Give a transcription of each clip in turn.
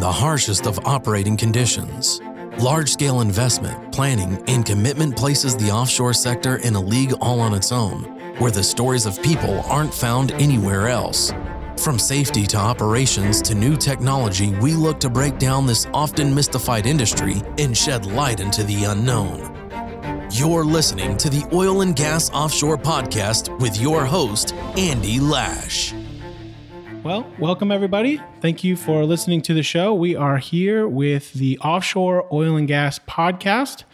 the harshest of operating conditions. Large scale investment, planning, and commitment places the offshore sector in a league all on its own, where the stories of people aren't found anywhere else. From safety to operations to new technology, we look to break down this often mystified industry and shed light into the unknown. You're listening to the Oil and Gas Offshore Podcast with your host, Andy Lash. Well, welcome everybody. Thank you for listening to the show. We are here with the Offshore Oil and Gas Podcast.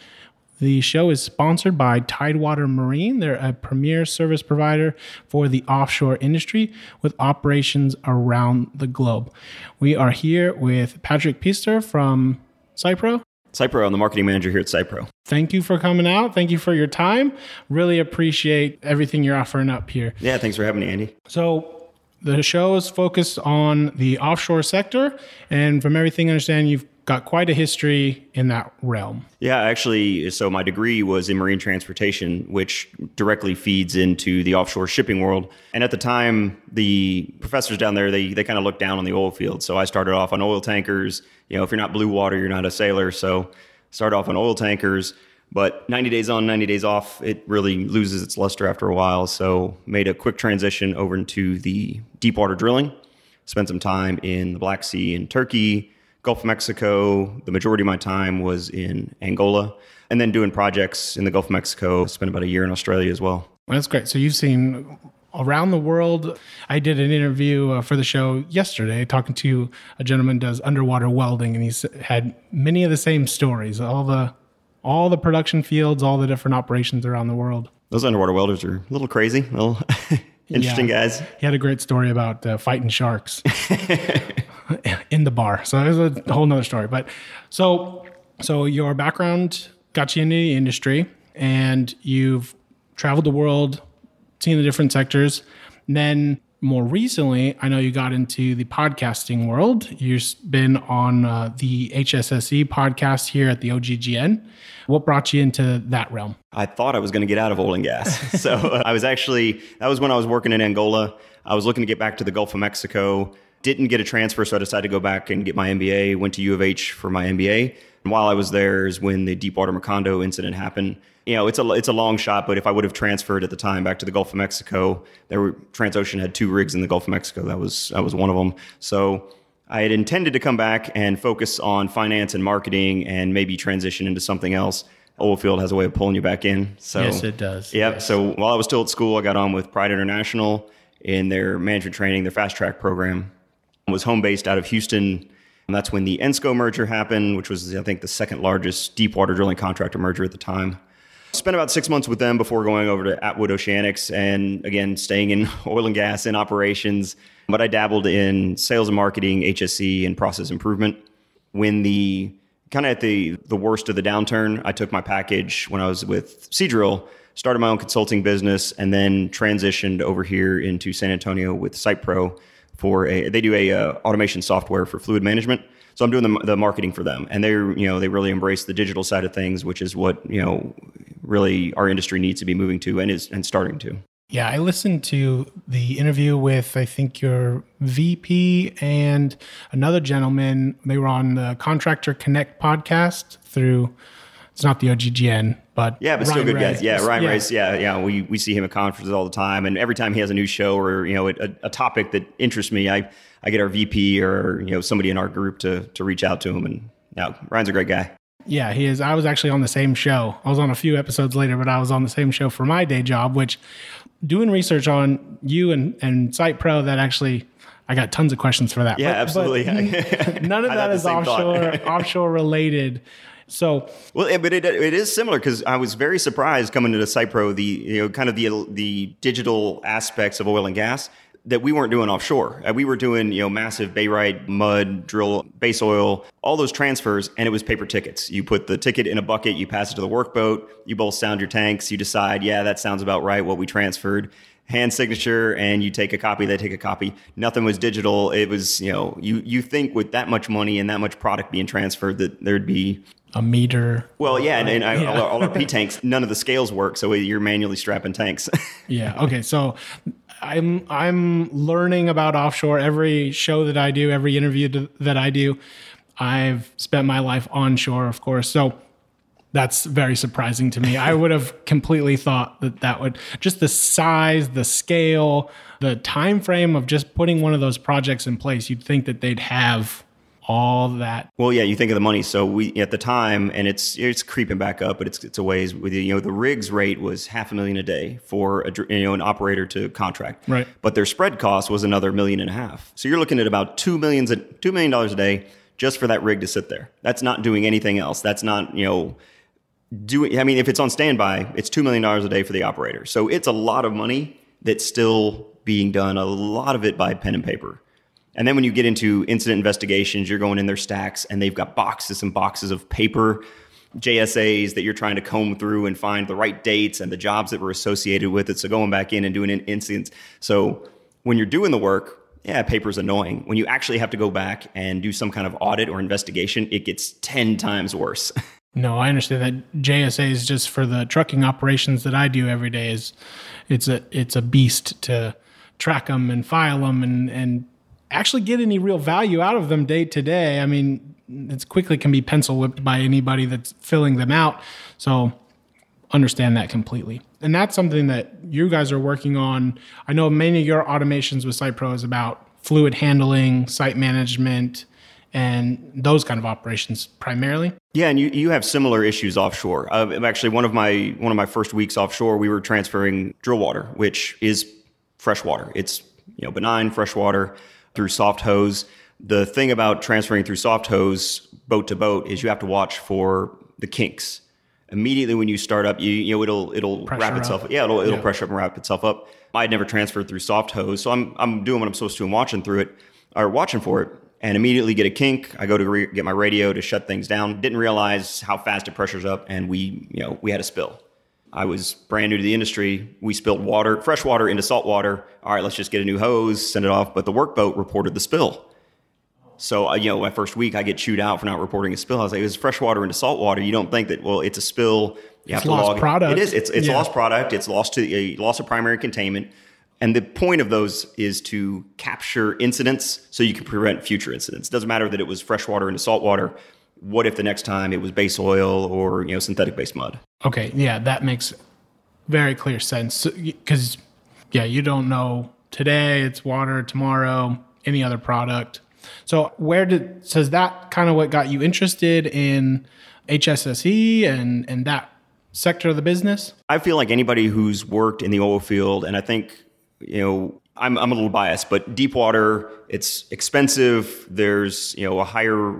The show is sponsored by Tidewater Marine. They're a premier service provider for the offshore industry with operations around the globe. We are here with Patrick Pister from SitePro. SitePro, I'm the marketing manager here at SitePro. Thank you for coming out. Thank you for your time. Really appreciate everything you're offering up here. Yeah, thanks for having me, Andy. So, the show is focused on the offshore sector. And from everything I understand, you've got quite a history in that realm. Yeah, actually, so my degree was in marine transportation, which directly feeds into the offshore shipping world. And at the time, the professors down there, they, they kind of looked down on the oil field. So I started off on oil tankers. You know, if you're not blue water, you're not a sailor. So started off on oil tankers. But 90 days on, 90 days off, it really loses its luster after a while. So made a quick transition over into the deep water drilling. Spent some time in the Black Sea in Turkey, Gulf of Mexico. The majority of my time was in Angola, and then doing projects in the Gulf of Mexico. Spent about a year in Australia as well. well that's great. So you've seen around the world. I did an interview uh, for the show yesterday, talking to a gentleman does underwater welding, and he's had many of the same stories. All the all the production fields, all the different operations around the world. Those underwater welders are a little crazy, a little interesting yeah. guys. He had a great story about uh, fighting sharks in the bar. So it was a whole nother story. But so, so your background got you into the industry and you've traveled the world, seen the different sectors. And then more recently, I know you got into the podcasting world. You've been on uh, the HSSE podcast here at the OGGN. What brought you into that realm? I thought I was going to get out of oil and gas. so uh, I was actually, that was when I was working in Angola. I was looking to get back to the Gulf of Mexico. Didn't get a transfer, so I decided to go back and get my MBA. Went to U of H for my MBA. And while I was there is when the Deepwater Macondo incident happened. You know, it's a it's a long shot, but if I would have transferred at the time back to the Gulf of Mexico, there were Transocean had two rigs in the Gulf of Mexico. That was that was one of them. So I had intended to come back and focus on finance and marketing and maybe transition into something else. Oilfield has a way of pulling you back in. So yes, it does. Yep. Yes. So while I was still at school, I got on with Pride International in their management training, their fast track program. I was home based out of Houston. And that's when the Ensco merger happened, which was, I think, the second largest deep water drilling contractor merger at the time. Spent about six months with them before going over to Atwood Oceanics and again, staying in oil and gas and operations but I dabbled in sales and marketing, HSE, and process improvement. When the kind of at the the worst of the downturn, I took my package when I was with Seadrill, started my own consulting business, and then transitioned over here into San Antonio with SitePro for a they do a uh, automation software for fluid management. So I'm doing the, the marketing for them, and they're you know they really embrace the digital side of things, which is what you know really our industry needs to be moving to and is and starting to. Yeah, I listened to the interview with I think your VP and another gentleman. They were on the Contractor Connect podcast through. It's not the OGGN, but yeah, but Ryan still good Ray. guys. Yeah, Ryan yeah. Rice. Yeah, yeah. We we see him at conferences all the time, and every time he has a new show or you know a, a topic that interests me, I I get our VP or you know somebody in our group to to reach out to him. And yeah, Ryan's a great guy. Yeah, he is. I was actually on the same show. I was on a few episodes later, but I was on the same show for my day job, which doing research on you and, and Site Pro that actually I got tons of questions for that. Yeah, but, absolutely. But none of that is offshore offshore related. So well, but it, it is similar because I was very surprised coming to the Site Pro the you know kind of the the digital aspects of oil and gas that we weren't doing offshore. Uh, we were doing, you know, massive barite, mud, drill, base oil, all those transfers, and it was paper tickets. You put the ticket in a bucket, you pass it to the workboat, you both sound your tanks, you decide, yeah, that sounds about right, what we transferred. Hand signature, and you take a copy. They take a copy. Nothing was digital. It was, you know, you you think with that much money and that much product being transferred that there'd be a meter. Well, yeah, and, and I, yeah. All, our, all, our, P tanks, none of the scales work, so you're manually strapping tanks. yeah. Okay. So I'm I'm learning about offshore every show that I do, every interview that I do. I've spent my life onshore, of course. So that's very surprising to me. I would have completely thought that that would just the size, the scale, the time frame of just putting one of those projects in place. You'd think that they'd have all that. Well, yeah, you think of the money. So we at the time, and it's it's creeping back up, but it's it's a ways with you know the rigs rate was half a million a day for a you know an operator to contract, right? But their spread cost was another million and a half. So you're looking at about two millions two million dollars a day just for that rig to sit there. That's not doing anything else. That's not you know doing. I mean, if it's on standby, it's two million dollars a day for the operator. So it's a lot of money that's still being done. A lot of it by pen and paper. And then when you get into incident investigations, you're going in their stacks and they've got boxes and boxes of paper JSAs that you're trying to comb through and find the right dates and the jobs that were associated with it. So going back in and doing an incidents. So when you're doing the work, yeah, paper's annoying. When you actually have to go back and do some kind of audit or investigation, it gets 10 times worse. No, I understand that JSA is just for the trucking operations that I do every day is it's a it's a beast to track them and file them and and actually get any real value out of them day to day. I mean, it's quickly can be pencil whipped by anybody that's filling them out. So understand that completely. And that's something that you guys are working on. I know many of your automations with SitePro is about fluid handling, site management, and those kind of operations primarily. Yeah, and you, you have similar issues offshore. Uh, actually, one of my one of my first weeks offshore, we were transferring drill water, which is fresh water. It's you know benign fresh water through soft hose. The thing about transferring through soft hose boat to boat is you have to watch for the kinks. Immediately when you start up, you, you know it'll it'll Pressure wrap itself. up. Yeah, it'll it'll Yeah. pressure up and wrap itself up. I'd never transferred through soft hose, so I'm I'm doing what I'm supposed to and watching through it or watching for it, and immediately get a kink. I go to re- get my radio to shut things down. Didn't realize how fast it pressures up, and we you know we had a spill. I was brand new to the industry. We spilled water, fresh water into salt water. All right, let's just get a new hose, send it off. But the workboat reported the spill. So, uh, you know, my first week I get chewed out for not reporting a spill. I was like, it was fresh water into salt water. You don't think that, well, it's a spill. You have to lost log it. product. It is. It's, it's Yeah. lost product. It's lost to a loss of primary containment. And the point of those is to capture incidents so you can prevent future incidents. It doesn't matter that it was fresh water into salt water. What if the next time it was base oil or, you know, synthetic base mud? Okay, yeah, that makes very clear sense because yeah, you don't know today it's water, tomorrow any other product. So where did so is that kind of what got you interested in HSSE and and that sector of the business? I feel like anybody who's worked in the oil field, and I think, you know, I'm, I'm a little biased, but deep water, it's expensive. There's, you know, a higher,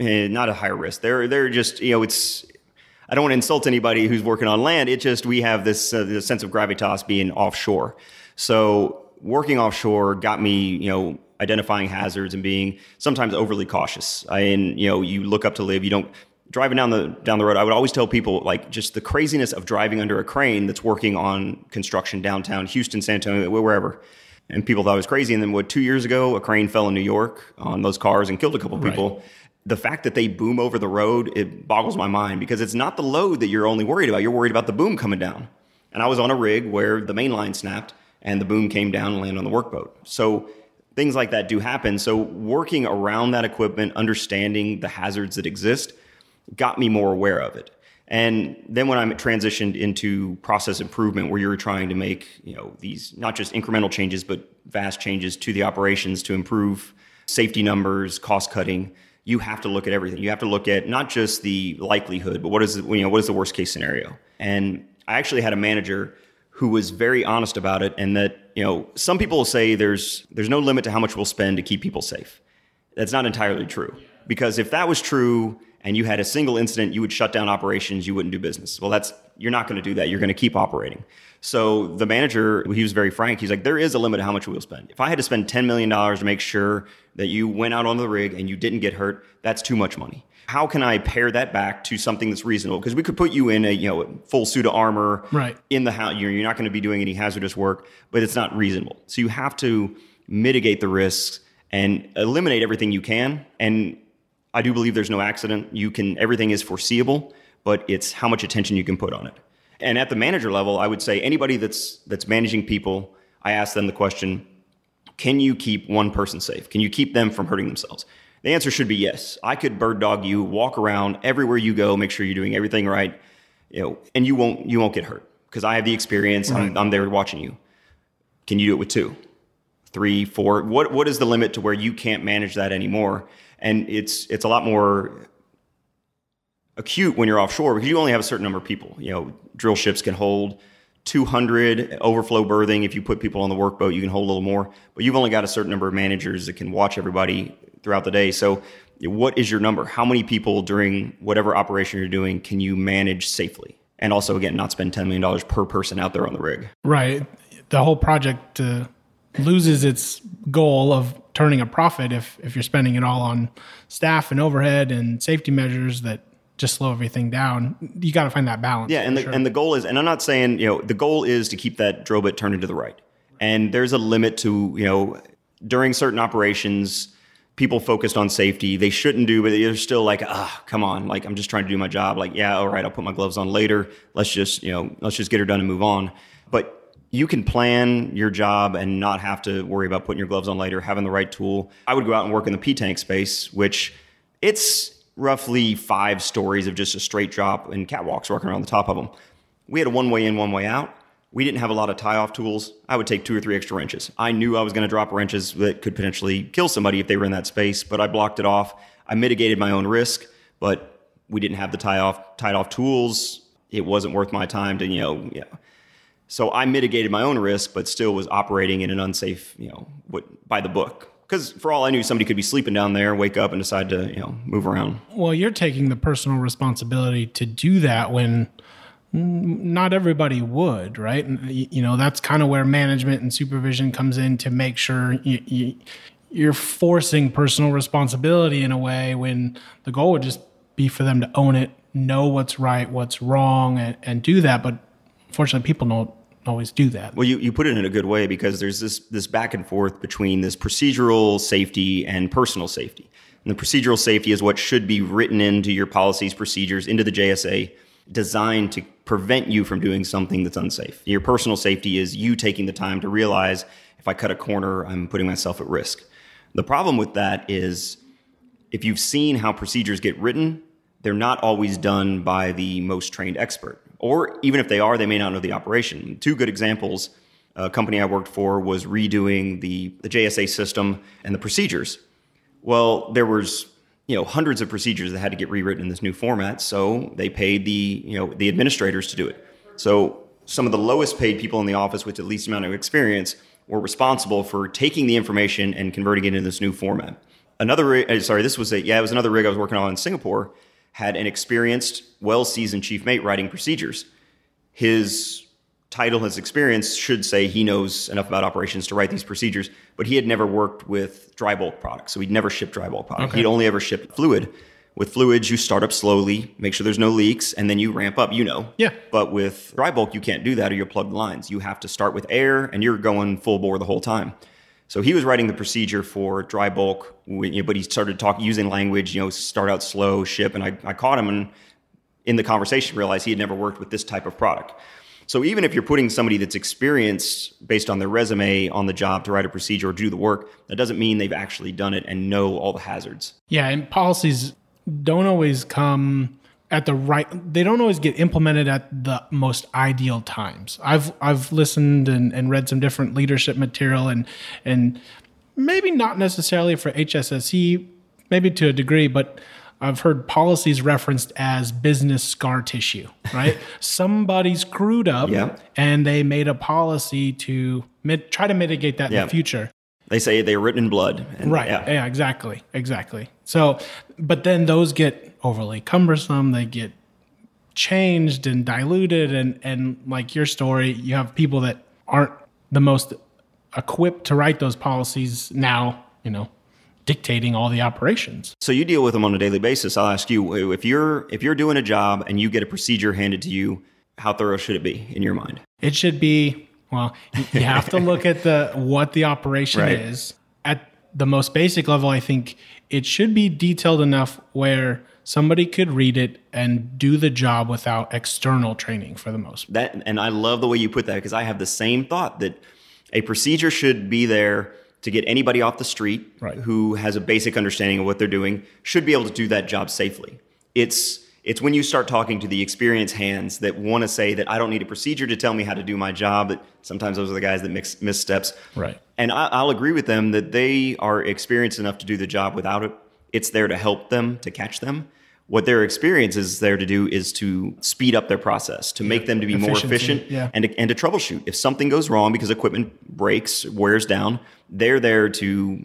eh, not a higher risk. They're, they're just, you know, it's, I don't want to insult anybody who's working on land. It just, we have this, uh, this sense of gravitas being offshore. So working offshore got me, you know, identifying hazards and being sometimes overly cautious. I, and, you know, you look up to live, you don't, driving down the down the road, I would always tell people like just the craziness of driving under a crane that's working on construction downtown Houston, San Antonio, wherever. And people thought it was crazy. And then what? Two years ago, a crane fell in New York on those cars and killed a couple people. The fact that they boom over the road, it boggles my mind because it's not the load that you're only worried about. You're worried about the boom coming down. And I was on a rig where the main line snapped and the boom came down and landed on the workboat. So things like that do happen. So working around that equipment, understanding the hazards that exist, got me more aware of it. And then when I transitioned into process improvement, where you're trying to make you know these not just incremental changes, but vast changes to the operations to improve safety numbers, cost cutting, you have to look at everything. You have to look at not just the likelihood, but what is the, you know what is the worst case scenario. And I actually had a manager who was very honest about it, and that you know some people will say there's there's no limit to how much we'll spend to keep people safe. That's not entirely true because if that was true and you had a single incident, you would shut down operations, you wouldn't do business. Well, that's you're not going to do that. You're going to keep operating. So the manager, he was very frank. He's like, there is a limit to how much we'll spend. If I had to spend $10 million to make sure that you went out on the rig and you didn't get hurt, that's too much money. How can I pare that back to something that's reasonable? Because we could put you in a you know full suit of armor Right. in the house. You're, you're not going to be doing any hazardous work, but it's not reasonable. So you have to mitigate the risks and eliminate everything you can. And I do believe there's no accident. You can everything is foreseeable, but it's how much attention you can put on it. And at the manager level, I would say anybody that's that's managing people, I ask them the question, can you keep one person safe? Can you keep them from hurting themselves? The answer should be yes. I could bird dog you, walk around everywhere you go, make sure you're doing everything right, you know, and you won't you won't get hurt because I have the experience. Right. I'm, I'm there watching you. Can you do it with two, three, four? What what is the limit to where you can't manage that anymore? And it's it's a lot more acute when you're offshore because you only have a certain number of people. You know, drill ships can hold 200 overflow berthing. If you put people on the workboat, you can hold a little more, but you've only got a certain number of managers that can watch everybody throughout the day. So, what is your number? How many people during whatever operation you're doing can you manage safely? And also, again, not spend $10 million per person out there on the rig. Right. The whole project uh, loses its goal of turning a profit if, if you're spending it all on staff and overhead and safety measures that just slow everything down. You got to find that balance. Yeah, and the sure. and the goal is, and I'm not saying you know the goal is to keep that drill bit turned to the right, and there's a limit to you know during certain operations. People focused on safety, they shouldn't do, but they're still like, ah, come on, like I'm just trying to do my job. Like, yeah, all right, I'll put my gloves on later. Let's just, you know, let's just get her done and move on. But you can plan your job and not have to worry about putting your gloves on later, having the right tool. I would go out and work in the P tank space, which it's roughly five stories of just a straight drop and catwalks working around the top of them. We had a one way in, one way out. We didn't have a lot of tie off tools. I would take two or three extra wrenches. I knew I was going to drop wrenches that could potentially kill somebody if they were in that space, but I blocked it off. I mitigated my own risk, but we didn't have the tie off tied off tools. It wasn't worth my time to, you know, yeah. So I mitigated my own risk, but still was operating in an unsafe, you know, what, by the book because for all I knew, somebody could be sleeping down there, wake up, and decide to you know move around. Well, you're taking the personal responsibility to do that when not everybody would, right? And, you know that's kind of where management and supervision comes in to make sure you, you, you're forcing personal responsibility in a way when the goal would just be for them to own it, know what's right, what's wrong, and, and do that. But unfortunately, people don't always do that. Well, you, you put it in a good way because there's this this back and forth between this procedural safety and personal safety. And the procedural safety is what should be written into your policies, procedures, into the JSA, designed to prevent you from doing something that's unsafe. Your personal safety is you taking the time to realize if I cut a corner, I'm putting myself at risk. The problem with that is if you've seen how procedures get written, they're not always done by the most trained expert or even if they are, they may not know the operation. Two good examples a company I worked for was redoing the, the JSA system and the procedures. Well, there was you know hundreds of procedures that had to get rewritten in this new format, so they paid the you know the administrators to do it. So some of the lowest paid people in the office with the least amount of experience were responsible for taking the information and converting it into this new format. Another, uh, sorry, this was a yeah, it was another rig I was working on in Singapore had an experienced, well seasoned chief mate writing procedures. His title, his experience should say he knows enough about operations to write these procedures, but he had never worked with dry bulk products. So he'd never shipped dry bulk products. Okay. He'd only ever shipped fluid. With fluids, you start up slowly, make sure there's no leaks, and then you ramp up, you know. Yeah. But with dry bulk, you can't do that or you'll plug the lines. You have to start with air and you're going full bore the whole time. So he was writing the procedure for dry bulk, but he started talking using language, you know, start out slow, ship, and I, I caught him and in the conversation realized he had never worked with this type of product. So even if you're putting somebody that's experienced based on their resume on the job to write a procedure or do the work, that doesn't mean they've actually done it and know all the hazards. Yeah, and policies don't always come at the right they don't always get implemented at the most ideal times i've i've listened and, and read some different leadership material and and maybe not necessarily for hsse maybe to a degree but i've heard policies referenced as business scar tissue right somebody screwed up yeah. and they made a policy to mit- try to mitigate that yeah. in the future they say they're written in blood and, right yeah. yeah exactly exactly so but then those get overly cumbersome. They get changed and diluted and and like your story, you have people that aren't the most equipped to write those policies now, you know, dictating all the operations. So you deal with them on a daily basis. I'll ask you if you're if you're doing a job and you get a procedure handed to you, how thorough should it be in your mind? It should be well, you have to look at the what the operation right. is. At the most basic level, I think it should be detailed enough where somebody could read it and do the job without external training for the most part. That and I love the way you put that because I have the same thought that a procedure should be there to get anybody off the street Right. who has a basic understanding of what they're doing should be able to do that job safely. It's it's when you start talking to the experienced hands that want to say that I don't need a procedure to tell me how to do my job. That sometimes those are the guys that mix, missteps. Right. And I, I'll agree with them that they are experienced enough to do the job without it. It's there to help them to catch them. What their experience is there to do is to speed up their process, to make them to be more efficient, yeah. and to, and to troubleshoot. If something goes wrong because equipment breaks, wears down, they're there to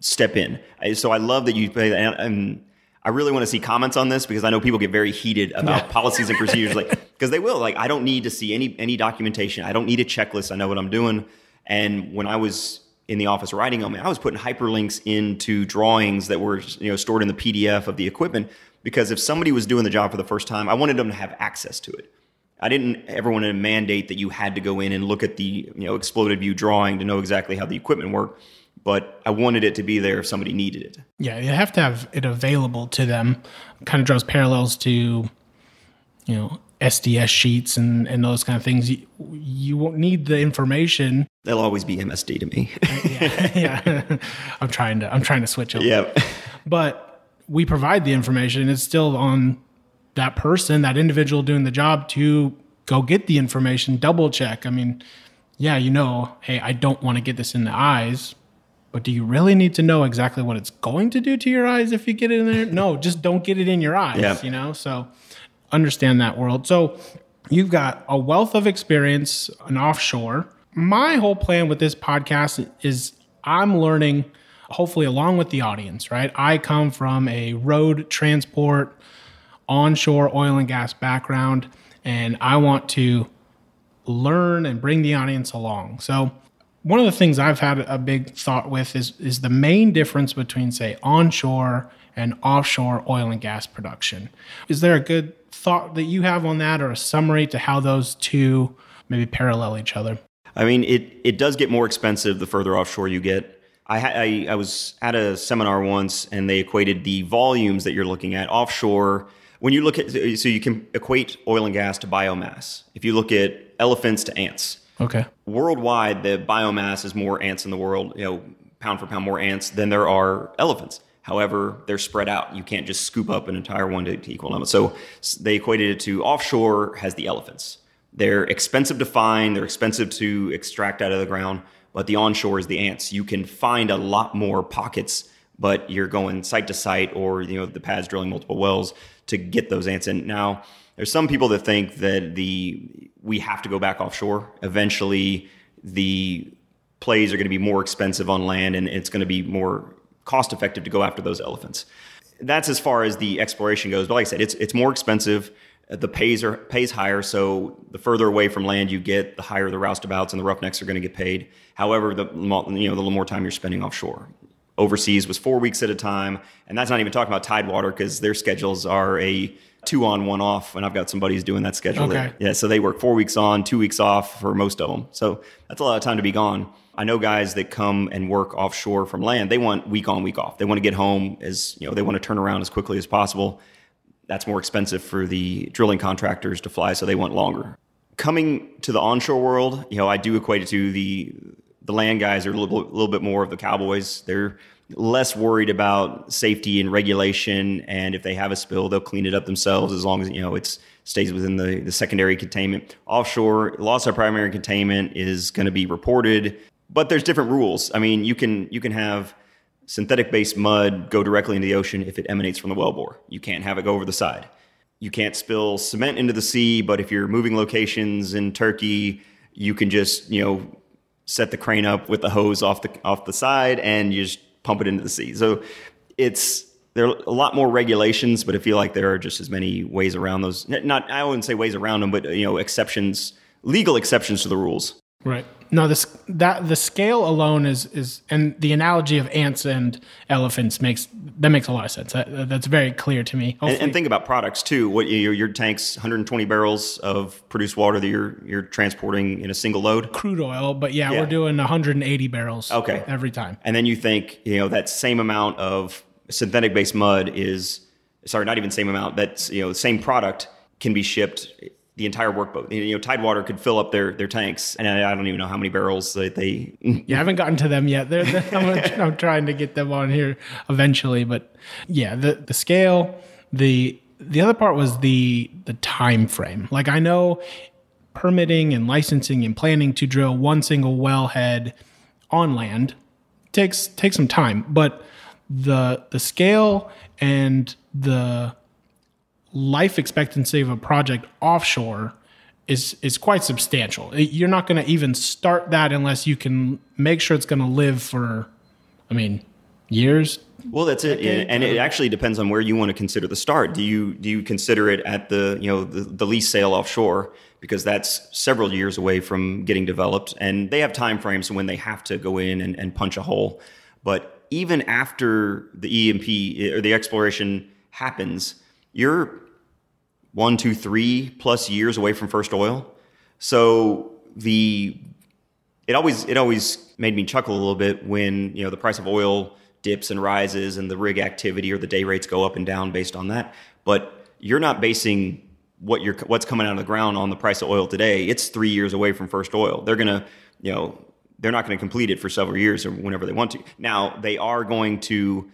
step in. So I love that you play that. And, and I really want to see comments on this because I know people get very heated about policies and procedures, like because they will. Like I don't need to see any any documentation. I don't need a checklist. I know what I'm doing. And when I was in the office writing on me, I was putting hyperlinks into drawings that were you know stored in the PDF of the equipment because if somebody was doing the job for the first time, I wanted them to have access to it. I didn't ever want to mandate that you had to go in and look at the you know exploded view drawing to know exactly how the equipment worked, but I wanted it to be there if somebody needed it. Yeah, you have to have it available to them. Kind of draws parallels to, you know, SDS sheets and, and those kind of things. You, you won't need the information. They'll always be MSD to me. yeah, I'm trying to I'm trying to switch over. yeah. But we provide the information. It's still on that person, that individual doing the job to go get the information, double check. I mean, yeah, you know, hey, I don't want to get this in the eyes, but do you really need to know exactly what it's going to do to your eyes if you get it in there? No, just don't get it in your eyes, Yeah. you know? So understand that world. So you've got a wealth of experience in offshore. My whole plan with this podcast is I'm learning, hopefully, along with the audience, right? I come from a road transport, onshore oil and gas background, and I want to learn and bring the audience along. So, one of the things I've had a big thought with is is the main difference between say onshore and offshore oil and gas production. Is there a good thought that you have on that or a summary to how those two maybe parallel each other? I mean, it it does get more expensive the further offshore you get. I, I I was at a seminar once, and they equated the volumes that you're looking at offshore. When you look at, so you can equate oil and gas to biomass. If you look at elephants to ants, Okay. worldwide, the biomass is more ants in the world, you know, pound for pound more ants than there are elephants. However, they're spread out. You can't just scoop up an entire one to, to equal number. So they equated it to offshore has the elephants. They're expensive to find, they're expensive to extract out of the ground, but the onshore is the ants. You can find a lot more pockets, but you're going site to site or you know the pads drilling multiple wells to get those ants in. Now, there's some people that think that the we have to go back offshore. Eventually, the plays are going to be more expensive on land and it's going to be more cost effective to go after those elephants. That's as far as the exploration goes. But like I said, it's it's more expensive. The pays are pays higher, so the further away from land you get, the higher the roustabouts and the roughnecks are going to get paid. However, the you know the little more time you're spending offshore. Overseas was four weeks at a time, and that's not even talking about Tidewater because their schedules are a two on, one off. And I've got some buddies doing that schedule. Okay. that- yeah, so they work four weeks on, two weeks off for most of them. So that's a lot of time to be gone. I know guys that come and work offshore from land. They want week on, week off. They want to get home as you know. They want to turn around as quickly as possible. That's more expensive for the drilling contractors to fly, so they want longer. Coming to the onshore world, you know, I do equate it to the the land guys are a little, little bit more of the cowboys. They're less worried about safety and regulation, and if they have a spill, they'll clean it up themselves as long as you know it's stays within the, the secondary containment. Offshore, loss of primary containment is going to be reported, but there's different rules. I mean, you can you can have synthetic based mud go directly into the ocean if it emanates from the wellbore. You can't have it go over the side. You can't spill cement into the sea, but if you're moving locations in Turkey, you can just, you know, set the crane up with the hose off the off the side and you just pump it into the sea. So it's there are a lot more regulations, but I feel like there are just as many ways around those. Not I wouldn't say ways around them, but you know, exceptions, legal exceptions to the rules. Right. No, this that the scale alone is is and the analogy of ants and elephants makes that makes a lot of sense. That, that's very clear to me. And, and think about products too. What your, your tanks, 120 barrels of produced water that you're you're transporting in a single load. crude oil, but yeah, Yeah. we're doing 180 barrels. Okay. Every time. And then you think, you know, that same amount of synthetic based mud is sorry, not even same amount. That's you know, the same product can be shipped the entire workboat. You know, Tidewater could fill up their their tanks, and I, I don't even know how many barrels that they. You haven't gotten to them yet. They're, they're, I'm, I'm trying to get them on here eventually, but yeah, the the scale, the the other part was the the time frame. Like I know permitting and licensing and planning to drill one single wellhead on land takes takes some time, but the the scale and the life expectancy of a project offshore is is quite substantial. You're not going to even start that unless you can make sure it's going to live for, I mean, years. Well, that's it, and it actually depends on where you want to consider the start. Do you do you consider it at the you know the, the lease sale offshore because that's several years away from getting developed, and they have time frames when they have to go in and, and punch a hole. But even after the E&P or the exploration happens, you're one, two, three plus years away from first oil. So the it always it always made me chuckle a little bit when you know the price of oil dips and rises and the rig activity or the day rates go up and down based on that. But you're not basing what you're what's coming out of the ground on the price of oil today. It's three years away from first oil. They're gonna you know they're not going to complete it for several years or whenever they want to. Now they are going to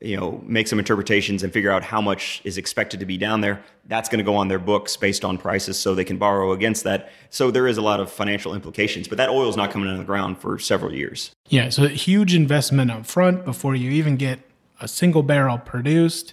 you know make some interpretations and figure out how much is expected to be down there that's going to go on their books based on prices so they can borrow against that. So there is a lot of financial implications but that oil is not coming out of the ground for several years. Yeah so huge investment up front before you even get a single barrel produced.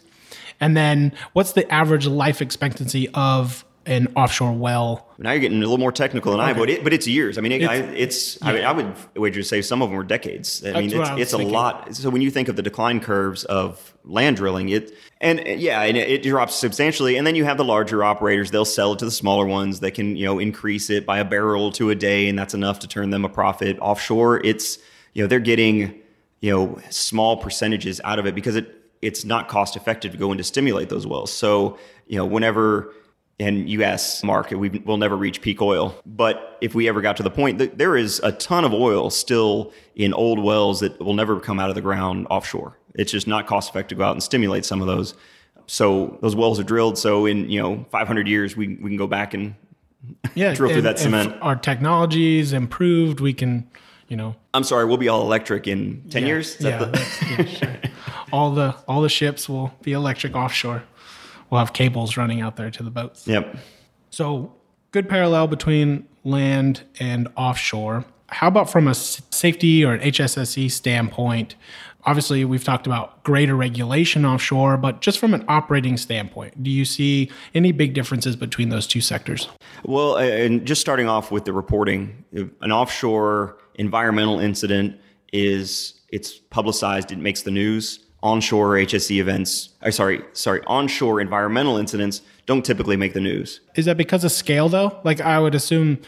And then what's the average life expectancy of an offshore well. Now you're getting a little more technical than okay. I, but it, but it's years. I mean, it, it's, I, it's yeah. I mean, I would wager to say some of them are decades. I mean, it's, it's a lot. So when you think of the decline curves of land drilling, it and yeah, and it, it drops substantially. And then you have the larger operators; they'll sell it to the smaller ones that can you know increase it by a barrel to a day, and that's enough to turn them a profit. Offshore, it's you know they're getting you know small percentages out of it because it it's not cost effective to go in to stimulate those wells. So you know whenever and U.S. market, we will never reach peak oil. But if we ever got to the point, there is a ton of oil still in old wells that will never come out of the ground offshore. It's just not cost effective to go out and stimulate some of those. So those wells are drilled. So in you know 500 years, we we can go back and yeah, drill through that cement. Our technology is improved. We can, you know. I'm sorry, we'll be all electric in 10 yeah, years. yeah, the- yeah sure. all the all the ships will be electric offshore we'll have cables running out there to the boats. Yep. So good parallel between land and offshore. How about from a safety or an HSSE standpoint? Obviously, we've talked about greater regulation offshore, but just from an operating standpoint, do you see any big differences between those two sectors? Well, and just starting off with the reporting, an offshore environmental incident is it's publicized, it makes the news onshore HSE events, or sorry, sorry, onshore environmental incidents don't typically make the news. Is that because of scale though? Like I would assume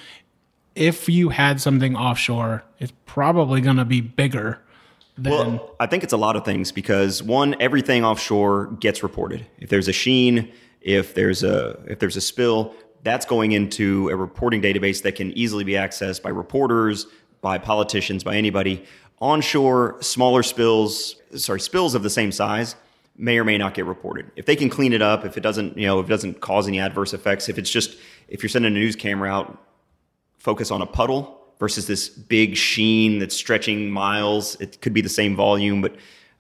if you had something offshore, it's probably going to be bigger. Than... Well, I think it's a lot of things because one, everything offshore gets reported. If there's a sheen, if there's a if there's a spill, that's going into a reporting database that can easily be accessed by reporters, by politicians, by anybody. Onshore, smaller spills, sorry, spills of the same size may or may not get reported. If they can clean it up, if it doesn't, you know, if it doesn't cause any adverse effects, if it's just if you're sending a news camera out, focus on a puddle versus this big sheen that's stretching miles, it could be the same volume, but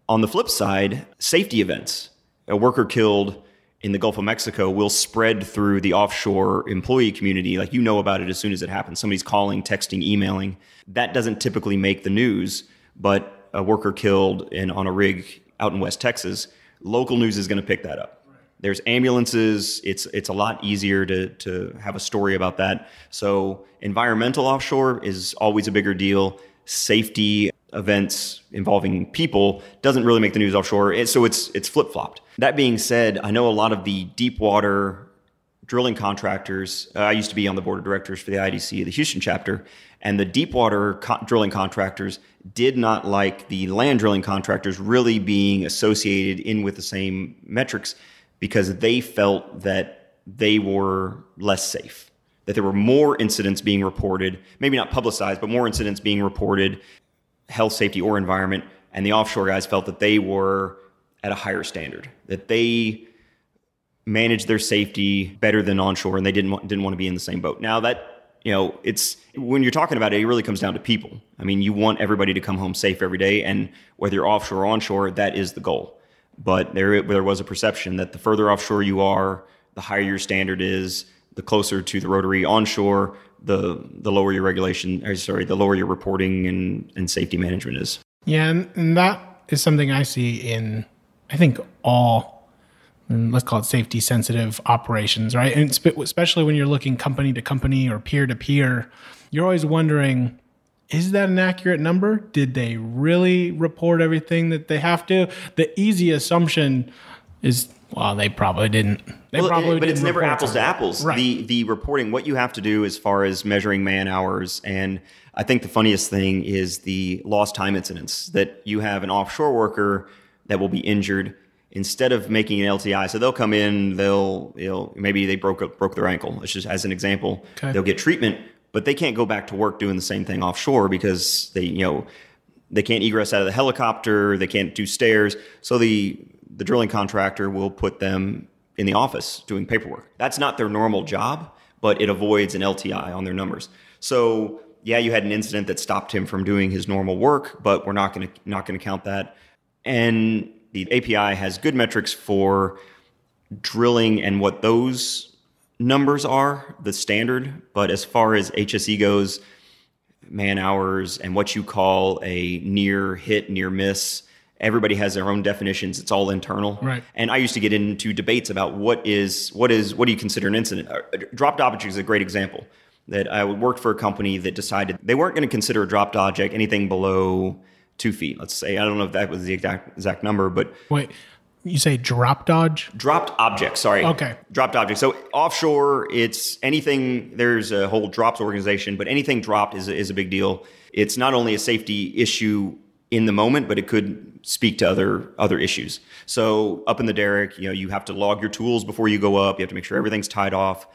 on the flip side, safety events, a worker killed in the Gulf of Mexico will spread through the offshore employee community. Like you know about it as soon as it happens. Somebody's calling, texting, emailing. That doesn't typically make the news, but a worker killed in on a rig out in West Texas, local news is going to pick that up. There's ambulances. It's it's a lot easier to to have a story about that. So environmental offshore is always a bigger deal. Safety events involving people doesn't really make the news offshore. so it's it's flip flopped. That being said, I know a lot of the deep water drilling contractors. Uh, I used to be on the board of directors for the IDC, the Houston chapter, and the deep water co- drilling contractors did not like the land drilling contractors really being associated in with the same metrics because they felt that they were less safe. That there were more incidents being reported, maybe not publicized, but more incidents being reported, health, safety, or environment. And the offshore guys felt that they were at a higher standard, that they managed their safety better than onshore, and they didn't want, didn't want to be in the same boat. Now that you know, it's when you're talking about it, it really comes down to people. I mean, you want everybody to come home safe every day, and whether you're offshore or onshore, that is the goal. But there, there was a perception that the further offshore you are, the higher your standard is, the closer to the rotary onshore, the the lower your regulation, or sorry, the lower your reporting and, and safety management is. Yeah, and, that is something I see in, I think all, mm, let's call it safety sensitive operations, right? And especially when you're looking company to company or peer to peer, you're always wondering, is that an accurate number? Did they really report everything that they have to? The easy assumption is well, they probably didn't. They well, probably but didn't it's never apples to apples. Right. The the reporting, what you have to do as far as measuring man hours, and I think the funniest thing is the lost time incidents that you have an offshore worker that will be injured instead of making an LTI. So they'll come in, they'll you know maybe they broke broke their ankle. It's just as an example. Okay. They'll get treatment, but they can't go back to work doing the same thing offshore because they you know they can't egress out of the helicopter, they can't do stairs. So the the drilling contractor will put them in the office doing paperwork. That's not their normal job, but it avoids an LTI on their numbers. So yeah, you had an incident that stopped him from doing his normal work, but we're not going to not going to count that. And the API has good metrics for drilling and what those numbers are, the standard. But as far as HSE goes, man hours and what you call a near hit, near miss, everybody has their own definitions. It's all internal. Right. And i used to get into debates about what is what is what do you consider an incident? Uh, dropped object is a great example that i worked for a company that decided they weren't going to consider a dropped object anything below two feet let's say. I don't know if that was the exact exact number but wait you say drop dodge? Dropped object sorry. Okay. Dropped object. So offshore it's anything there's a whole drops organization but anything dropped is a, is a big deal. It's not only a safety issue in the moment, but it could speak to other other issues. So up in the derrick, you know, you have to log your tools before you go up. You have to make sure everything's tied off.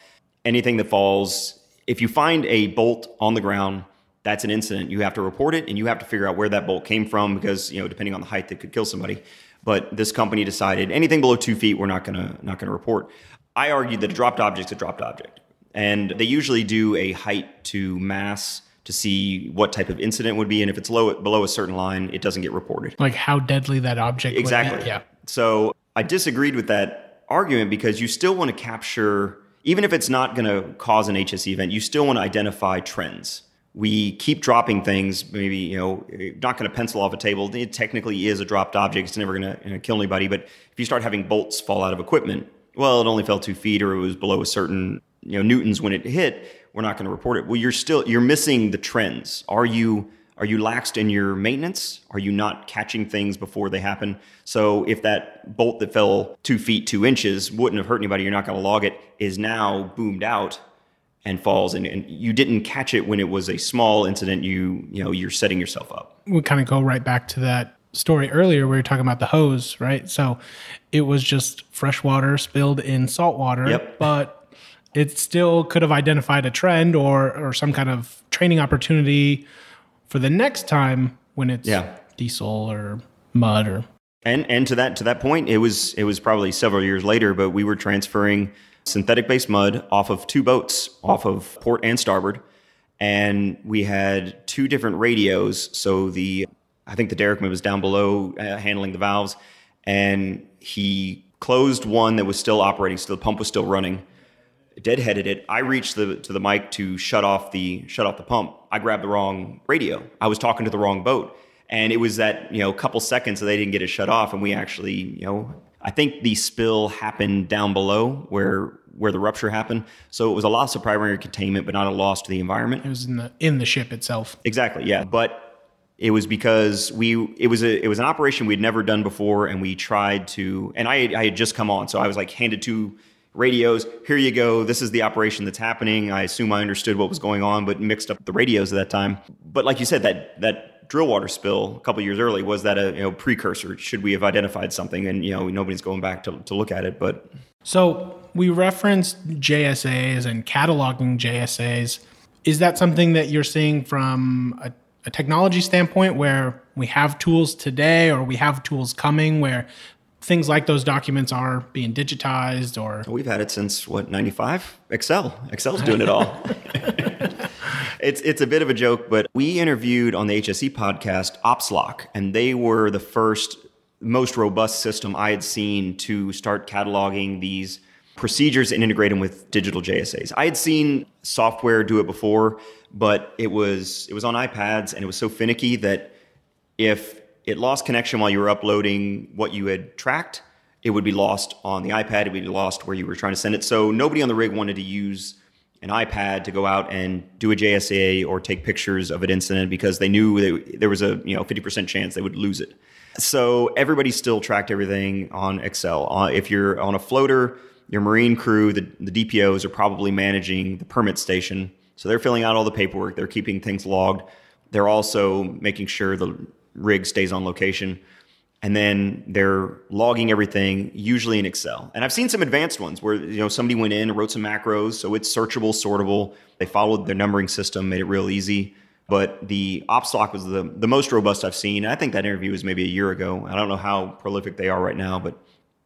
Anything that falls, if you find a bolt on the ground, that's an incident. You have to report it, and you have to figure out where that bolt came from because you know, depending on the height, that could kill somebody. But this company decided anything below two feet, we're not gonna not gonna report. I argued that a dropped object's a dropped object, and they usually do a height to mass to see what type of incident would be, and if it's low below a certain line, it doesn't get reported. Like how deadly that object. Is. Exactly. Yeah. So I disagreed with that argument because you still want to capture, even if it's not going to cause an HSE event, you still want to identify trends. We keep dropping things, maybe, you know, not going to pencil off a table. It technically is a dropped object. It's never going to kill anybody. But if you start having bolts fall out of equipment, well, it only fell two feet or it was below a certain, you know, newtons when it hit we're not going to report it. Well, you're still you're missing the trends. Are you are you laxed in your maintenance? Are you not catching things before they happen? So if that bolt that fell two feet two inches wouldn't have hurt anybody, you're not going to log it. Is now boomed out and falls, and, and you didn't catch it when it was a small incident. You you know you're setting yourself up. We kind of go right back to that story earlier where you're talking about the hose, right? So it was just fresh water spilled in salt water, yep. but it still could have identified a trend or or some kind of training opportunity for the next time when it's yeah. diesel or mud or and and to that to that point it was it was probably several years later but we were transferring synthetic based mud off of two boats off of port and starboard. And we had two different radios. So the i think the derrickman was down below uh, handling the valves. And he closed one that was still operating so the pump was still running deadheaded it. I reached the to the mic to shut off the shut off the pump. I grabbed the wrong radio. I was talking to the wrong boat, and it was that you know couple seconds that they didn't get it shut off, and we actually you know I think the spill happened down below where where the rupture happened. So it was a loss of primary containment, but not a loss to the environment. It was in the in the ship itself. Exactly. Yeah, but it was because we it was a it was an operation we'd never done before, and we tried to. And I I had just come on, so I was like handed to radios. Here you go. This is the operation that's happening. I assume I understood what was going on, but mixed up the radios at that time. But like you said, that that drill water spill a couple years early was that a you know precursor? Should we have identified something? And you know nobody's going back to to look at it, but so we referenced JSAs and cataloging JSAs. Is that something that you're seeing from a, a technology standpoint where we have tools today or we have tools coming where things like those documents are being digitized or we've had it since what 95 excel. Excel's doing it all. It's it's a bit of a joke but we interviewed on the hse podcast opslock and they were the first most robust system i had seen to start cataloging these procedures and integrate them with digital jsas i had seen software do it before but it was it was on ipads and it was so finicky that if it lost connection while you were uploading what you had tracked, it would be lost on the iPad. It would be lost where you were trying to send it. So nobody on the rig wanted to use an iPad to go out and do a JSA or take pictures of an incident because they knew they, there was a you know 50% chance they would lose it. So everybody still tracked everything on Excel. Uh, if you're on a floater, your marine crew, the, the DPOs are probably managing the permit station. So they're filling out all the paperwork. They're keeping things logged. They're also making sure the rig stays on location. And then they're logging everything, usually in Excel. And I've seen some advanced ones where you know somebody went in and wrote some macros, so it's searchable, sortable. They followed their numbering system, made it real easy. But the OpsLock was the, the most robust I've seen. I think that interview was maybe a year ago. I don't know how prolific they are right now, but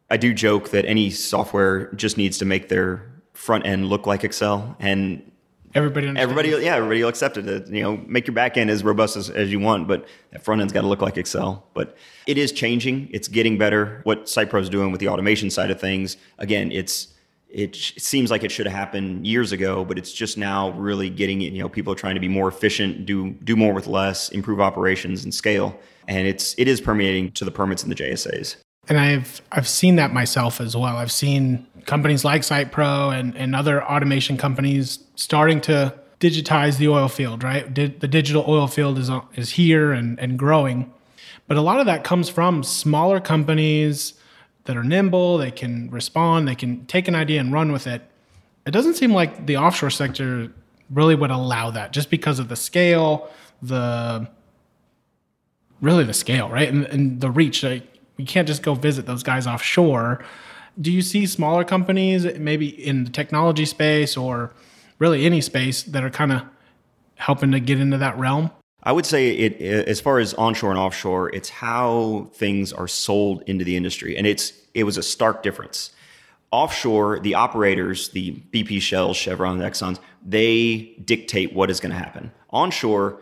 I do joke that any software just needs to make their front end look like Excel. And Everybody Everybody, yeah, everybody will accept it. You know, make your back end as robust as, as you want, but that front end's got to look like Excel. But it is changing. It's getting better. What SitePro is doing with the automation side of things, again, it's it, it seems like it should have happened years ago, but it's just now really getting it. You know, people are trying to be more efficient, do do more with less, improve operations and scale, and it's it is permeating to the permits and the JSAs and I've I've seen that myself as well. I've seen companies like SitePro and, and other automation companies starting to digitize the oil field, right? the digital oil field is is here and, and growing. But a lot of that comes from smaller companies that are nimble, they can respond, they can take an idea and run with it. It doesn't seem like the offshore sector really would allow that just because of the scale, the really the scale, right? And, and the reach. Like, you can't just go visit those guys offshore. Do you see smaller companies, maybe in the technology space or really any space, that are kind of helping to get into that realm? I would say it as far as onshore and offshore, it's how things are sold into the industry, and it's it was a stark difference. Offshore, the operators, the BP, Shell, Chevron, Exxon's, they dictate what is going to happen. Onshore,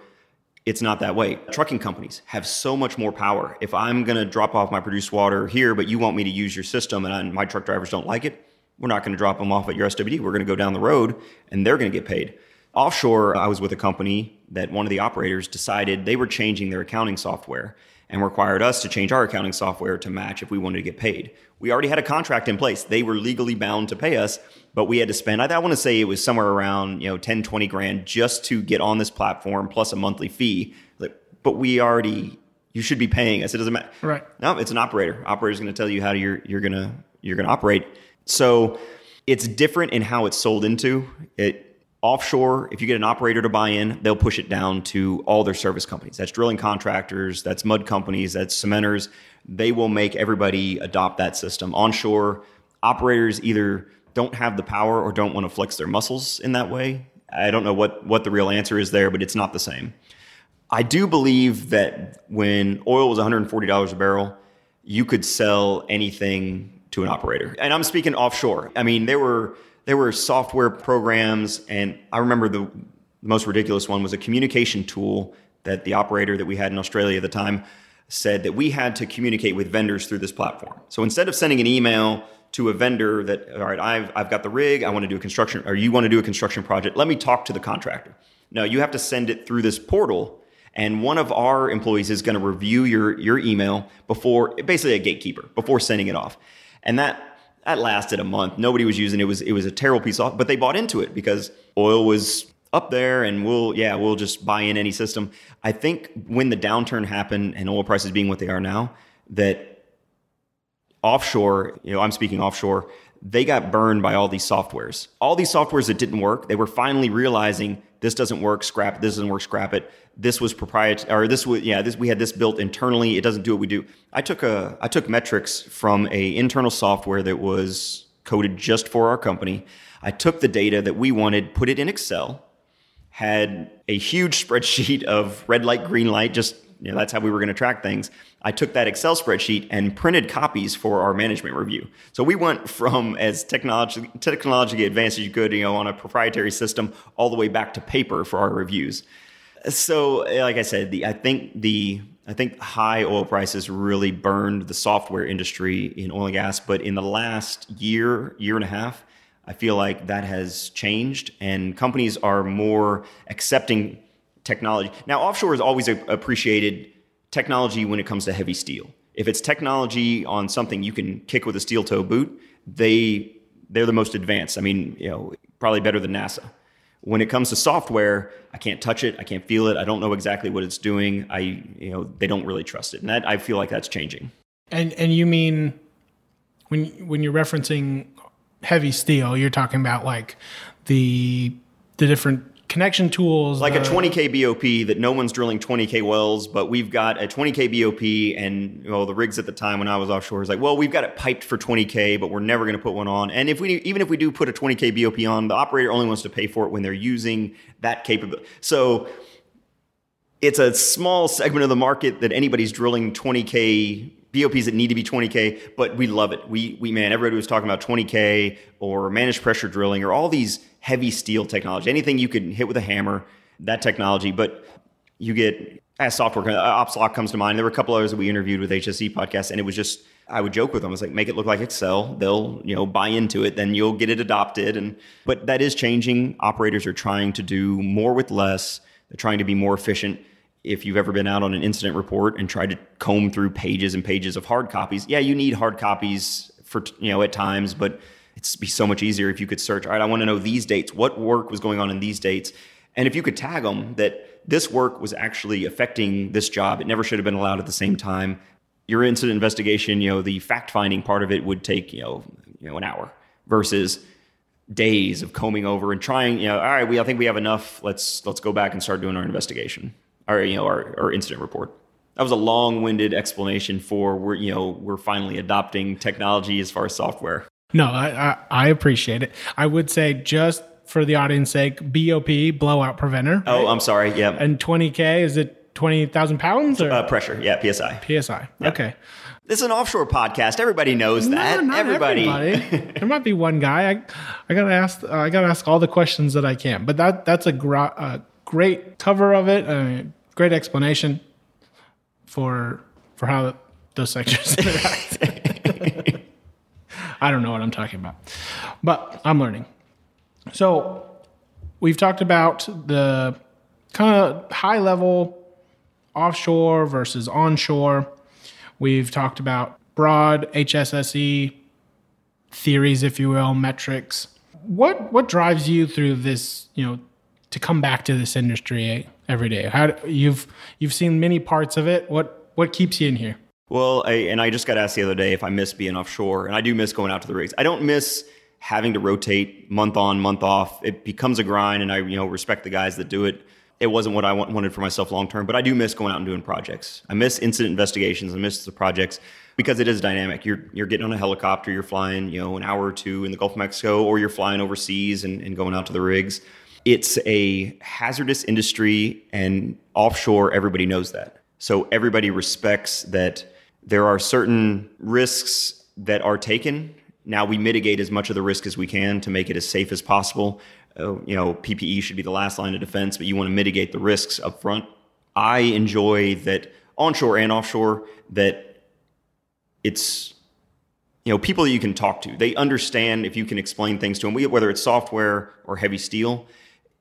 it's not that way. Trucking companies have so much more power. If I'm going to drop off my produced water here, but you want me to use your system and I, my truck drivers don't like it, we're not going to drop them off at your SWD. We're going to go down the road and they're going to get paid. Offshore, I was with a company that one of the operators decided they were changing their accounting software and required us to change our accounting software to match if we wanted to get paid. We already had a contract in place. They were legally bound to pay us, but we had to spend, I, I want to say it was somewhere around, you know, 10, 20 grand just to get on this platform plus a monthly fee. Like, but we already, you should be paying us. It doesn't matter. Right. No, it's an operator. Operator's going to tell you how you're, you're going to, you're going to operate. So it's different in how it's sold into. It, Offshore, if you get an operator to buy in, they'll push it down to all their service companies. That's drilling contractors, that's mud companies, that's cementers. They will make everybody adopt that system. Onshore, operators either don't have the power or don't want to flex their muscles in that way. I don't know what, what the real answer is there, but it's not the same. I do believe that when oil was $140 a barrel, you could sell anything to an operator. And I'm speaking offshore. I mean, there were there were software programs, and I remember the, the most ridiculous one was a communication tool that the operator that we had in Australia at the time said that we had to communicate with vendors through this platform. So instead of sending an email to a vendor that, all right, I've, I've got the rig, I want to do a construction, or you want to do a construction project, let me talk to the contractor. No, you have to send it through this portal, and one of our employees is going to review your, your email before, basically a gatekeeper, before sending it off. And that that lasted a month. Nobody was using it. it. was it was a terrible piece of, but they bought into it because oil was up there and we'll yeah, we'll just buy in any system. I think when the downturn happened and oil prices being what they are now, that offshore, you know, I'm speaking offshore, they got burned by all these softwares. All these softwares that didn't work, they were finally realizing this doesn't work, scrap it, this doesn't work, scrap it. This was proprietary or this was yeah, this we had this built internally, it doesn't do what we do. I took a I took metrics from a internal software that was coded just for our company. I took the data that we wanted, put it in Excel, had a huge spreadsheet of red light, green light, just you know, that's how we were going to track things. I took that Excel spreadsheet and printed copies for our management review. So we went from as technology, technologically advanced as you could, you know, on a proprietary system, all the way back to paper for our reviews. So, eh, like I said, the I think the I think high oil prices really burned the software industry in oil and gas. But in the last year, year and a half, I feel like that has changed, and companies are more accepting technology. Now, offshore has always appreciated technology when it comes to heavy steel. If it's technology on something you can kick with a steel toe boot, they they're the most advanced. I mean, you know, probably better than NASA. When it comes to software, I can't touch it, I can't feel it, I don't know exactly what it's doing. I, you know, they don't really trust it, and that I feel like that's changing. And and you mean when when you're referencing heavy steel, you're talking about like the the different connection tools. Like the, a 20K BOP that no one's drilling 20K wells, but we've got a 20K BOP and know, the rigs at the time when I was offshore was like, well, we've got it piped for 20K, but we're never going to put one on. And if we even if we do put a 20K BOP on, the operator only wants to pay for it when they're using that capability. So it's a small segment of the market that anybody's drilling 20K BOPs that need to be 20K, but we love it. We, we man, everybody was talking about 20K or managed pressure drilling or all these heavy steel technology, anything you can hit with a hammer, that technology. But you get as software, uh, OpsLock comes to mind. There were a couple others that we interviewed with HSE podcast, and it was just I would joke with them. I was like, make it look like Excel. They'll you know buy into it, then you'll get it adopted. And but that is changing. Operators are trying to do more with less. They're trying to be more efficient if you've ever been out on an incident report and tried to comb through pages and pages of hard copies, yeah, you need hard copies for you know at times, but it's be so much easier if you could search. All right, I want to know these dates. What work was going on in these dates? And if you could tag them that this work was actually affecting this job, it never should have been allowed at the same time. Your incident investigation, you know, the fact finding part of it would take you know you know an hour versus days of combing over and trying. You know, all right, we I think we have enough. Let's let's go back and start doing our investigation our you know our, our incident report. That was a long-winded explanation for we're you know we're finally adopting technology as far as software. No, I, I, I appreciate it. I would say just for the audience sake, BOP blowout preventer. Oh, right? I'm sorry. Yeah. And 20k is it 20,000 pounds or uh, pressure? Yeah, psi. PSI. Yeah. Okay. This is an offshore podcast. Everybody knows no, that. Not everybody. everybody. there might be one guy. I, I gotta ask. Uh, I gotta ask all the questions that I can. But that that's a, a great cover of it. Mean, great explanation for for how those sectors interact. I don't know what I'm talking about, but I'm learning. So we've talked about the kind of high level offshore versus onshore. We've talked about broad HSSE theories, if you will, metrics. What what drives you through this? You know, to come back to this industry every day? How you've you've seen many parts of it. What what keeps you in here? Well, I, and I just got asked the other day if I miss being offshore, and I do miss going out to the rigs. I don't miss having to rotate month on, month off. It becomes a grind, and I you know respect the guys that do it. It wasn't what I wanted for myself long term, but I do miss going out and doing projects. I miss incident investigations. I miss the projects because it is dynamic. You're you're getting on a helicopter, you're flying, you know, an hour or two in the Gulf of Mexico, or you're flying overseas and, and going out to the rigs it's a hazardous industry and offshore everybody knows that so everybody respects that there are certain risks that are taken. Now we mitigate as much of the risk as we can to make it as safe as possible. Uh, you know ppe should be the last line of defense but you want to mitigate the risks up front. I enjoy that onshore and offshore that it's you know people that you can talk to. They understand if you can explain things to them whether it's software or heavy steel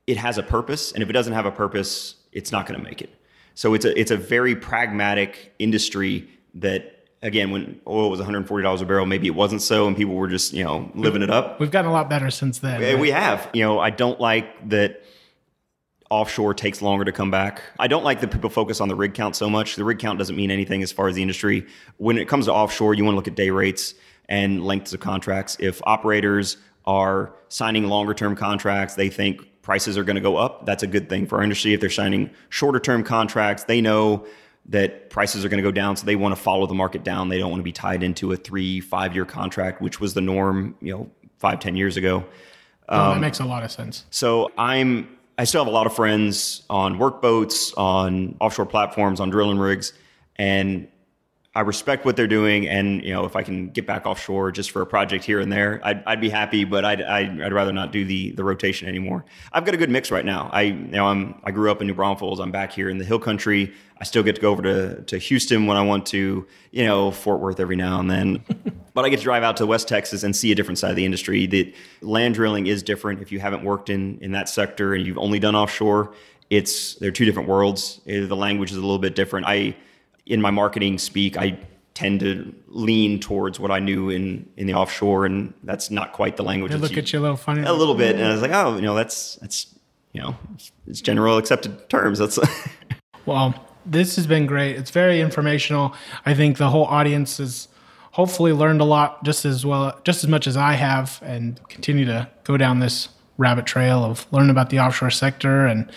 it has a purpose, and if it doesn't have a purpose, it's not going to make it. So it's a it's a very pragmatic industry that again, when oil was $140 a barrel, maybe it wasn't so, and people were just you know living it up. We've gotten a lot better since then. Right? We have. You know, I don't like that offshore takes longer to come back. I don't like that people focus on the rig count so much. The rig count doesn't mean anything as far as the industry. When it comes to offshore, you want to look at day rates and lengths of contracts. If operators are signing longer term contracts, they think prices are going to go up. That's a good thing for our industry. If they're signing shorter term contracts, they know that prices are going to go down, so they want to follow the market down. They don't want to be tied into a three, five year contract, which was the norm, you know, five, ten years ago. Um, that makes a lot of sense. So I'm I still have a lot of friends on workboats, on offshore platforms, on drilling rigs, and I respect what they're doing, and you know, if I can get back offshore just for a project here and there, I'd, I'd be happy. But I'd, I'd, I'd rather not do the the rotation anymore. I've got a good mix right now. I you know I'm I grew up in New Braunfels. I'm back here in the Hill Country. I still get to go over to to Houston when I want to. You know, Fort Worth every now and then. but I get to drive out to West Texas and see a different side of the industry. The land drilling is different. If you haven't worked in in that sector and you've only done offshore, it's they're two different worlds. Eh, the language is a little bit different. I in my marketing speak, I tend to lean towards what I knew in in the offshore, and that's not quite the language. They look at you a little funny. A little bit, and I was like, oh, you know, that's that's you know, it's general accepted terms. That's well, this has been great. It's very informational. I think the whole audience has hopefully learned a lot, just as well, just as much as I have, and continue to go down this rabbit trail of learning about the offshore sector and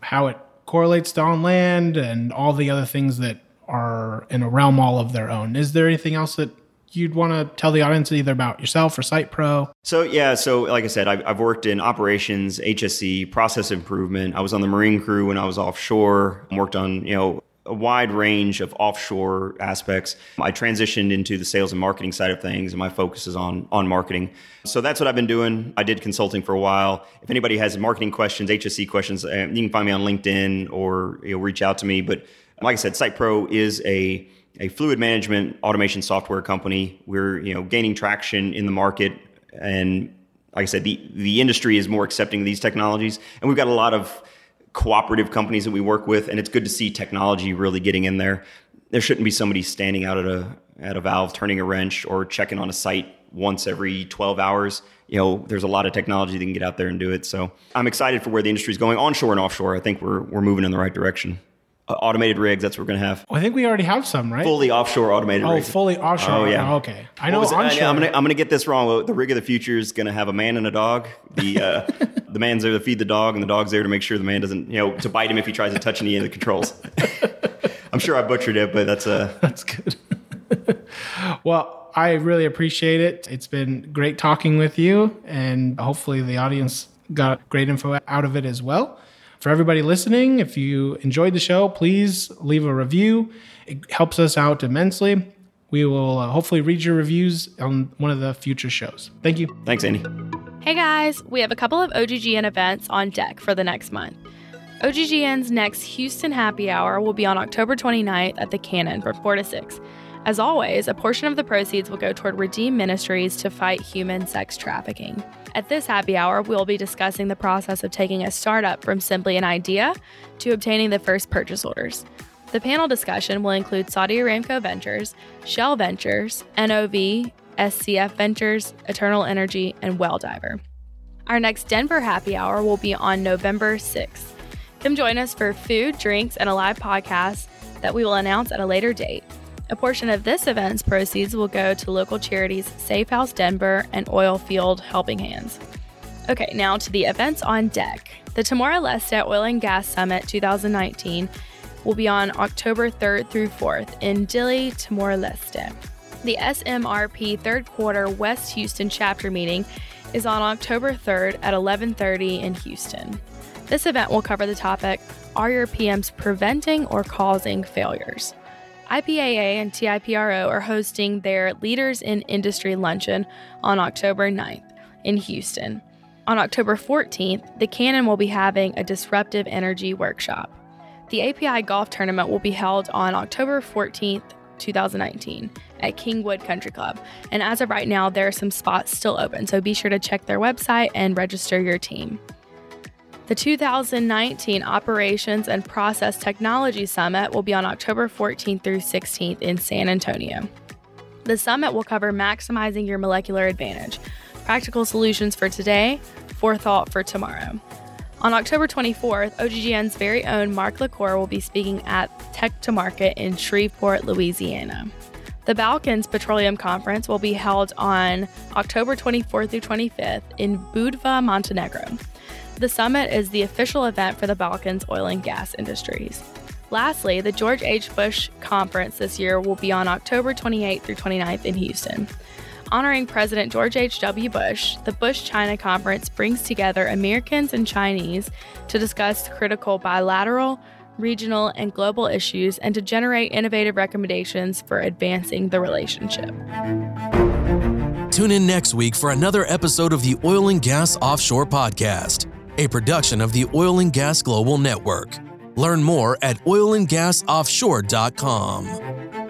how it correlates to on land and all the other things that are in a realm all of their own. Is there anything else that you'd want to tell the audience either about yourself or SitePro? So yeah, so like I said, I've, I've, worked in operations, HSE, process improvement. I was on the marine crew when I was offshore. Worked on you know a wide range of offshore aspects. I transitioned into the sales and marketing side of things, and my focus is on on marketing. So that's what I've been doing. I did consulting for a while. If anybody has marketing questions, HSE questions, uh, you can find me on LinkedIn or you know, reach out to me. But like I said, SitePro is a a fluid management automation software company. We're you know gaining traction in the market, and like I said, the the industry is more accepting of these technologies, and we've got a lot of cooperative companies that we work with, and it's good to see technology really getting in there. There shouldn't be somebody standing out at a at a valve, turning a wrench, or checking on a site once every 12 hours. You know, there's a lot of technology that can get out there and do it. So I'm excited for where the industry is going, onshore and offshore. I think we're we're moving in the right direction. Uh, automated rigs. That's what we're gonna have. Well, I think we already have some, right? Fully offshore automated oh, rigs. fully offshore. Oh, yeah. Oh, okay. I know onshore. I, am I'm gonna get this wrong. The rig of the future is gonna have a man and a dog. The uh, the man's there to feed the dog, and the dog's there to make sure the man doesn't, you know, to bite him if he tries to touch any of the controls. I'm sure I butchered it, but that's uh that's good. well, I really appreciate it. It's been great talking with you, and hopefully the audience got great info out of it as well. For everybody listening, if you enjoyed the show, please leave a review. It helps us out immensely. We will uh, hopefully read your reviews on one of the future shows. Thank you. Thanks, Andy. Hey guys, we have a couple of OGGN events on deck for the next month. OGGN's next Houston Happy Hour will be on October 29th at the Cannon from 4 to 6. As always, a portion of the proceeds will go toward Redeem Ministries to fight human sex trafficking. At this happy hour, we'll be discussing the process of taking a startup from simply an idea to obtaining the first purchase orders. The panel discussion will include Saudi Aramco Ventures, Shell Ventures, NOV, SCF Ventures, Eternal Energy, and Welldiver. Our next Denver happy hour will be on November 6th. Come join us for food, drinks, and a live podcast that we will announce at a later date. A portion of this event's proceeds will go to local charities Safe House Denver and Oil Field Helping Hands. Okay, now to the events on deck. The Timor Leste Oil and Gas Summit 2019 will be on October 3rd through 4th in Dili, Timor Leste. The SMRP third quarter West Houston chapter meeting is on October 3rd at 11:30 in Houston. This event will cover the topic Are your PMs preventing or causing failures? IPAA and TIPRO are hosting their Leaders in Industry Luncheon on October 9th in Houston. On October 14th, the Cannon will be having a disruptive energy workshop. The API Golf Tournament will be held on October 14th, 2019, at Kingwood Country Club. And as of right now, there are some spots still open, so be sure to check their website and register your team. The 2019 Operations and Process Technology Summit will be on October 14th through 16th in San Antonio. The summit will cover maximizing your molecular advantage, practical solutions for today, forethought for tomorrow. On October 24th, OGGN's very own Mark LaCour will be speaking at Tech to Market in Shreveport, Louisiana. The Balkans Petroleum Conference will be held on October 24th through 25th in Budva, Montenegro. The summit is the official event for the Balkans oil and gas industries. Lastly, the George H. Bush Conference this year will be on October 28th through 29th in Houston. Honoring President George H.W. Bush, the Bush China Conference brings together Americans and Chinese to discuss critical bilateral, regional, and global issues and to generate innovative recommendations for advancing the relationship. Tune in next week for another episode of the Oil and Gas Offshore Podcast, a production of the Oil and Gas Global Network. Learn more at oilandgasoffshore.com.